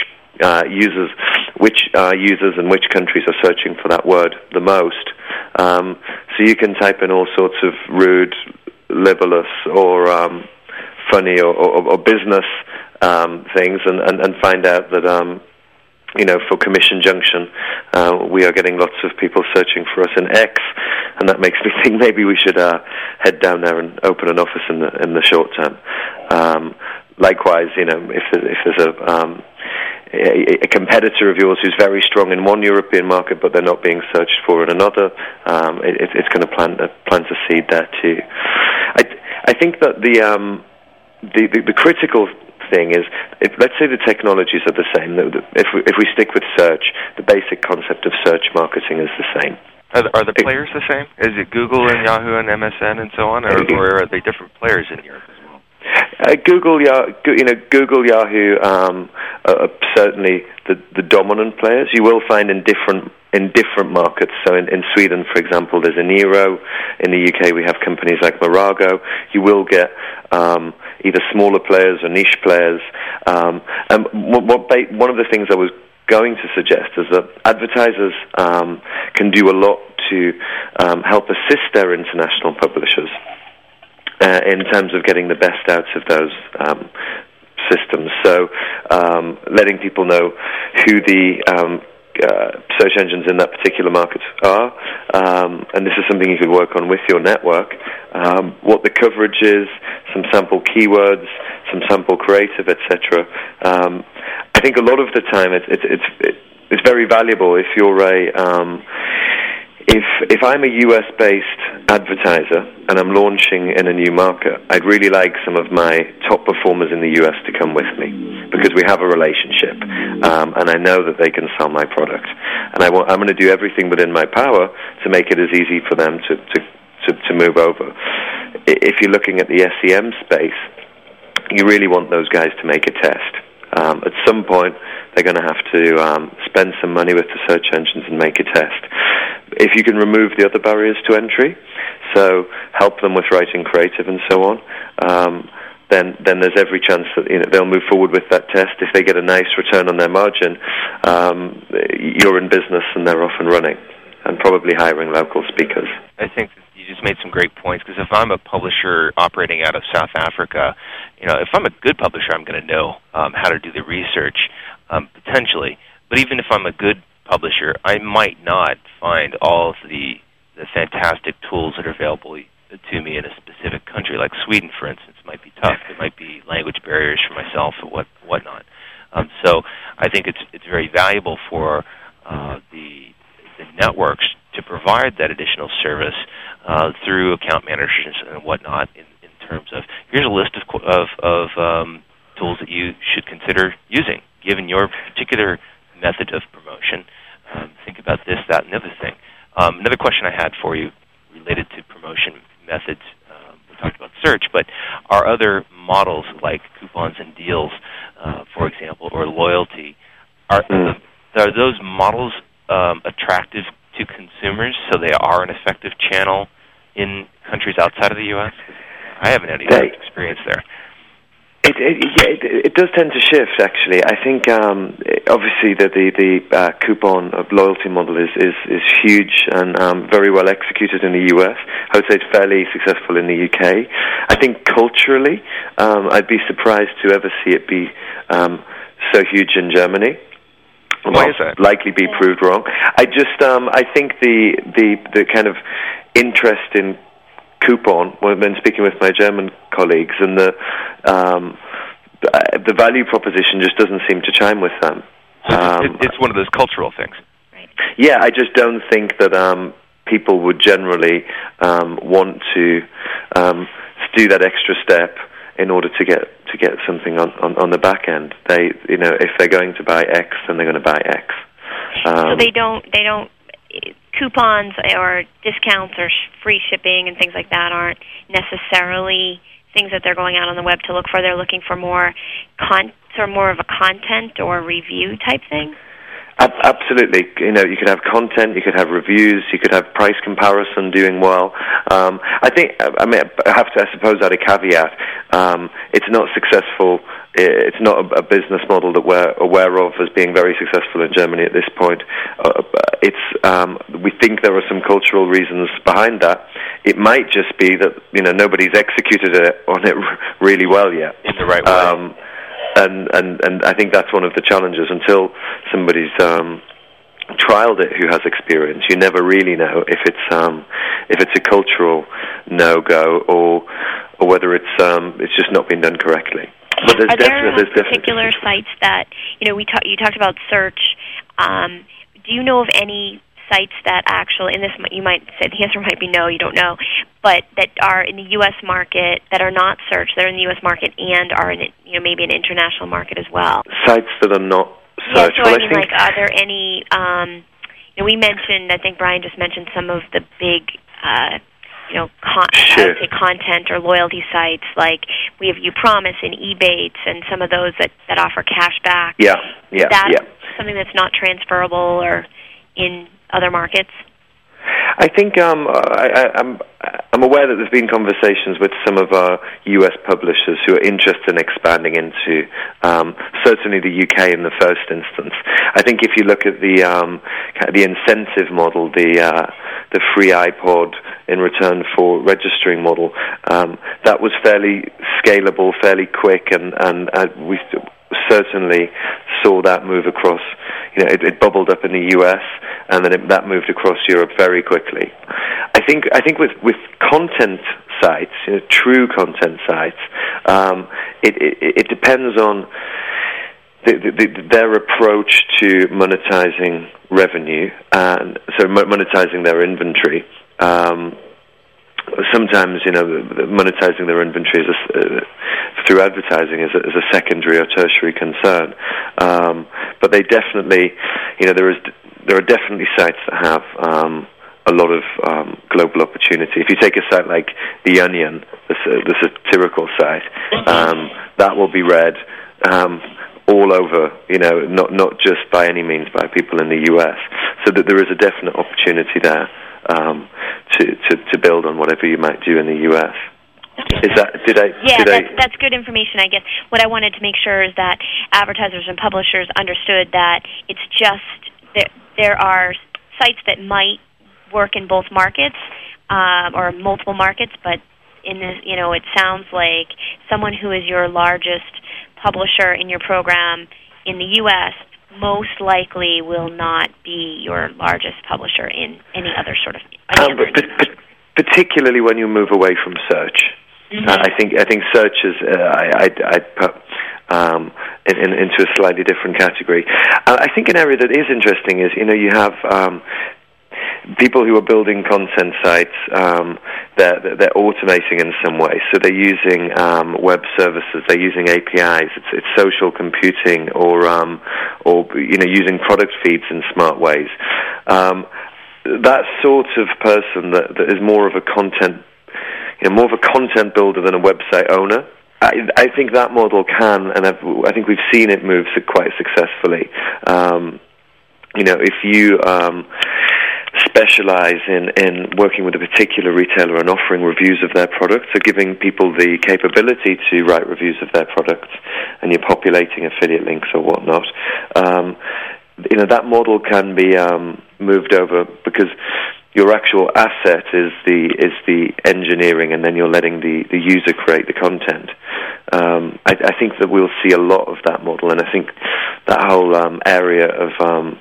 [SPEAKER 5] uh, users, which uh, users and which countries are searching for that word the most. Um, so you can type in all sorts of rude, libellous, or um, funny or, or, or business um, things, and, and, and, find out that um, you know, for Commission Junction, uh, we are getting lots of people searching for us in X. and that makes me think maybe we should uh, head down there and open an office in the in the short term. Um, likewise, you know, if if there's a um, a, a competitor of yours who's very strong in one European market, but they're not being searched for in another, um, it, it's going to plant a, plant a seed there too. I I think that the um, the, the, the critical thing is, if, let's say the technologies are the same. If we, if we stick with search, the basic concept of search marketing is the same.
[SPEAKER 4] Are the, are the players the same? Is it Google and Yahoo and MSN and so on, or, or are they different players in Europe?
[SPEAKER 5] Uh, Google, you know, Google, Yahoo, um, are certainly the, the dominant players. You will find in different in different markets. So in, in Sweden, for example, there's Eniro. In the UK, we have companies like Mirago. You will get um, either smaller players or niche players. Um, and what, what ba- one of the things I was going to suggest is that advertisers um, can do a lot to um, help assist their international publishers uh, in terms of getting the best out of those um, systems. So, um, letting people know who the um, uh, search engines in that particular market are, um, and this is something you could work on with your network. Um, what the coverage is, some sample keywords, some sample creative, etc. Um, I think a lot of the time it, it, it's it's very valuable if you're a um, if if I'm a US based advertiser and I'm launching in a new market, I'd really like some of my top performers in the US to come with me because we have a relationship um, and I know that they can sell my product. And I want, I'm going to do everything within my power to make it as easy for them to, to, to, to move over. If you're looking at the SEM space, you really want those guys to make a test. Um, at some point, they're going to have to um, spend some money with the search engines and make a test. If you can remove the other barriers to entry, so help them with writing creative and so on, um, then then there's every chance that you know they'll move forward with that test. If they get a nice return on their margin, um, you're in business and they're off and running, and probably hiring local speakers.
[SPEAKER 4] I think you just made some great points because if I'm a publisher operating out of South Africa, you know, if I'm a good publisher, I'm going to know um, how to do the research um, potentially. But even if I'm a good publisher, I might not find all of the the fantastic tools that are available to me in a specific country, like Sweden, for instance, might be tough. There might be language barriers for myself or what whatnot. Um, so I think it's it's very valuable for uh, the the networks to provide that additional service uh, through account managers and whatnot. In, in terms of here's a list of of, of um, tools that you should consider using, given your particular method of promotion. Um, think about this, that, and the other thing. Um, another question I had for you related to promotion methods. Um, we talked about search, but are other models like coupons and deals, uh, for example, or loyalty, are are those models um, attractive to consumers? So they are an effective channel in countries outside of the U.S. I haven't had any experience there.
[SPEAKER 5] It, it, yeah, it, it does tend to shift. Actually, I think um, obviously the the, the uh, coupon of loyalty model is is, is huge and um, very well executed in the US. I would say it's fairly successful in the UK. I think culturally, um, I'd be surprised to ever see it be um, so huge in Germany.
[SPEAKER 4] Why is that?
[SPEAKER 5] Likely be proved wrong. I just um, I think the the the kind of interest in coupon when I've been speaking with my German colleagues, and the um, the value proposition just doesn't seem to chime with them.
[SPEAKER 4] Um, it's one of those cultural things.
[SPEAKER 5] Yeah, I just don't think that um, people would generally um, want to um, do that extra step in order to get to get something on, on, on the back end. They, you know, if they're going to buy X, then they're going to buy X.
[SPEAKER 3] so
[SPEAKER 5] Um,
[SPEAKER 3] they don't they don't coupons or discounts or free shipping and things like that aren't necessarily things that they're going out on the web to look for. They're looking for more con or more of a content or review type thing.
[SPEAKER 5] Absolutely. You know, you could have content, you could have reviews, you could have price comparison doing well. Um, I think, I mean, I have to, I suppose, add a caveat. Um, it's not successful. It's not a, a business model that we're aware of as being very successful in Germany at this point. Uh, it's um, we think there are some cultural reasons behind that. It might just be that you know nobody's executed it on it really well yet
[SPEAKER 4] in the right way.
[SPEAKER 5] um, and, and, and I think that's one of the challenges until somebody's um, trialed it who has experience. You never really know if it's um, if it's a cultural no go or or whether it's um, it's just not been done correctly. But there's
[SPEAKER 3] Are there uh, particular sites that you know we ta- you talked about search? Um, do you know of any sites that actually, and this you might say the answer might be no, you don't know, but that are in the U.S. market that are not search, that are in the U.S. market and are in you know maybe an international market as well?
[SPEAKER 5] sites that are not search.
[SPEAKER 3] Yeah, so
[SPEAKER 5] well,
[SPEAKER 3] I mean,
[SPEAKER 5] think
[SPEAKER 3] like, are there any? Um, you know, we mentioned. I think Brian just mentioned some of the big, uh, you know, con- I
[SPEAKER 5] Sure.
[SPEAKER 3] content or loyalty sites. Like we have Upromise and Ebates and some of those that that offer cash back.
[SPEAKER 5] yeah, yeah,
[SPEAKER 3] That's
[SPEAKER 5] yeah.
[SPEAKER 3] something that's not transferable or in other markets.
[SPEAKER 5] I think um, I, I, I'm I'm aware that there's been conversations with some of our U.S. publishers who are interested in expanding into um, certainly the UK in the first instance. I think if you look at the um, the incentive model, the uh, the free iPod in return for registering model, um, that was fairly scalable, fairly quick, and and uh, we certainly saw that move across. You know, it, it bubbled up in the U.S. and then it, that moved across Europe very quickly. I think I think with with content sites, you know, true content sites, um, it, it it depends on. The, the, the, their approach to monetizing revenue and so monetizing their inventory um, sometimes you know monetizing their inventory is a, uh, through advertising is a, is a secondary or tertiary concern. Um, but they definitely, you know, there is there are definitely sites that have um, a lot of um, global opportunity. If you take a site like The Onion, the, the satirical site, um, that will be read. Um, all over, you know, not not just by any means by people in the U.S. So that there is a definite opportunity there um, to, to to build on whatever you might do in the U.S. Is that did I
[SPEAKER 3] Yeah,
[SPEAKER 5] did
[SPEAKER 3] that's,
[SPEAKER 5] I
[SPEAKER 3] that's good information. I guess what I wanted to make sure is that advertisers and publishers understood that it's just there. There are sites that might work in both markets um, or multiple markets, but in this, you know, it sounds like someone who is your largest publisher in your program in the U.S. most likely will not be your largest publisher in any other sort of.
[SPEAKER 5] Um, but, but, particularly when you move away from search,
[SPEAKER 3] Mhm.
[SPEAKER 5] uh, I think I think search is uh, I, I'd, I'd put um, in, in, into a slightly different category. Uh, I think an area that is interesting is you know you have. Um, People who are building content sites, um, they're, they're automating in some way. So they're using um, web services, they're using APIs, it's, it's social computing, or um, or you know using product feeds in smart ways. Um, that sort of person that, that is more of a content, you know, more of a content builder than a website owner. I, I think that model can, and I've, I think we've seen it move quite successfully. Um, you know, if you um, specialize in, in working with a particular retailer and offering reviews of their products, so giving people the capability to write reviews of their products, and you're populating affiliate links or whatnot, um, you know that model can be um, moved over because your actual asset is the is the engineering, and then you're letting the, the user create the content. Um, I, I think that we'll see a lot of that model, and I think that whole um, area of um,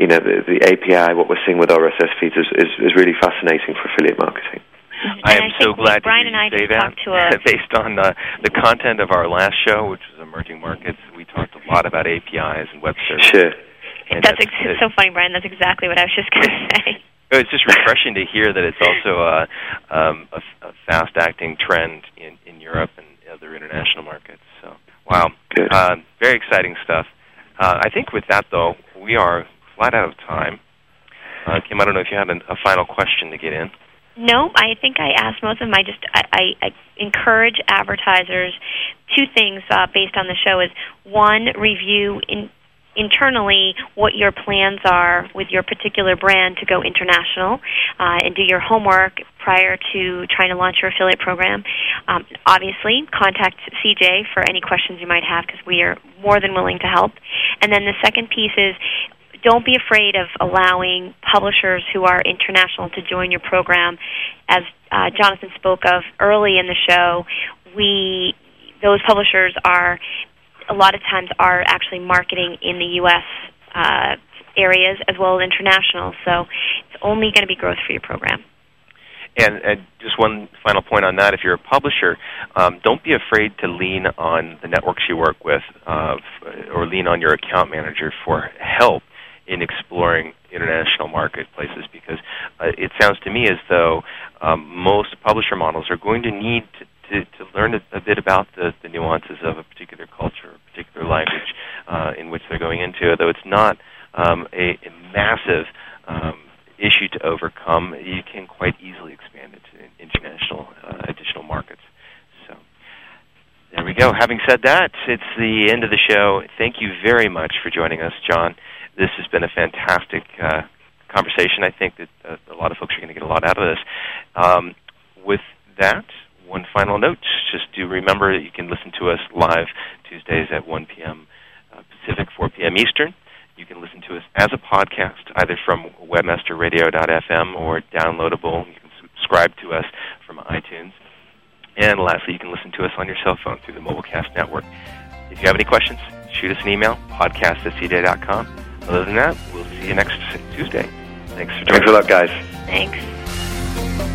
[SPEAKER 5] you know the, the API, what we're seeing with RSS feeds, is, is, is really fascinating for affiliate marketing.
[SPEAKER 4] I am
[SPEAKER 3] I
[SPEAKER 4] so glad
[SPEAKER 3] Brian
[SPEAKER 4] to
[SPEAKER 3] and I
[SPEAKER 4] say
[SPEAKER 3] just
[SPEAKER 4] that.
[SPEAKER 3] talked to a-
[SPEAKER 4] Based on uh, the content of our last show, which was emerging markets, we talked a lot about APIs and web services.
[SPEAKER 5] Sure.
[SPEAKER 4] And
[SPEAKER 3] That's
[SPEAKER 4] that's-
[SPEAKER 3] ex- it's so funny, Brian. That's exactly what I was just going to say.
[SPEAKER 4] It's just refreshing to hear that it's also a, um, a, a fast-acting trend in, in Europe and other international markets. So, wow, uh, very exciting stuff. Uh, I think with that, though, we are flat out of time. Uh, Kim, I don't know if you had an, a final question to get in.
[SPEAKER 3] No, I think I asked most of them. I just I, I, I encourage advertisers two things uh, based on the show is one review in internally what your plans are with your particular brand to go international uh, and do your homework prior to trying to launch your affiliate program. Um, obviously, contact CJ for any questions you might have because we are more than willing to help. And then the second piece is don't be afraid of allowing publishers who are international to join your program. As uh, Jonathan spoke of early in the show, we those publishers are a lot of times are actually marketing in the U.S. Uh, areas as well as international. So it's only going to be growth for your program.
[SPEAKER 4] And, and just one final point on that: if you're a publisher, um, don't be afraid to lean on the networks you work with, uh, or lean on your account manager for help in exploring international marketplaces. Because uh, it sounds to me as though um, most publisher models are going to need to to, to learn a, a bit about the, the nuances of a particular culture, a particular language uh, in which they're going into. Though it's not um, a, a massive um, issue to overcome, you can quite easily expand it to international uh, additional markets. So there we go. Having said that, it's the end of the show. Thank you very much for joining us, John. This has been a fantastic uh, conversation. I think that uh, a lot of folks are going to get a lot out of this. Um, with that, one final note: just do remember that you can listen to us live Tuesdays at 1 p.m. Uh, Pacific, 4 p.m. Eastern. You can listen to us as a podcast, either from webmasterradio.fm or downloadable. You can subscribe to us from iTunes. And lastly, you can listen to us on your cell phone through the Mobilecast network. If you have any questions, shoot us an email, podcast at cj.com. Other than that, we'll see you next Tuesday. Thanks for joining
[SPEAKER 5] Thanks a lot, guys.
[SPEAKER 3] Thanks.